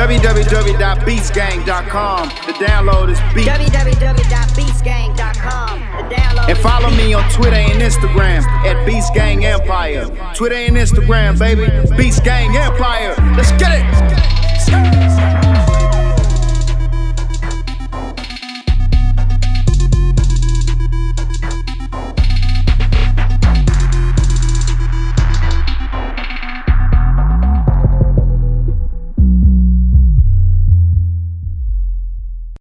www.beatsgang.com The download is beat. www.beatsgang.com. And follow me on Twitter and Instagram at Beats Gang Empire. Twitter and Instagram, baby. Beats Gang Empire.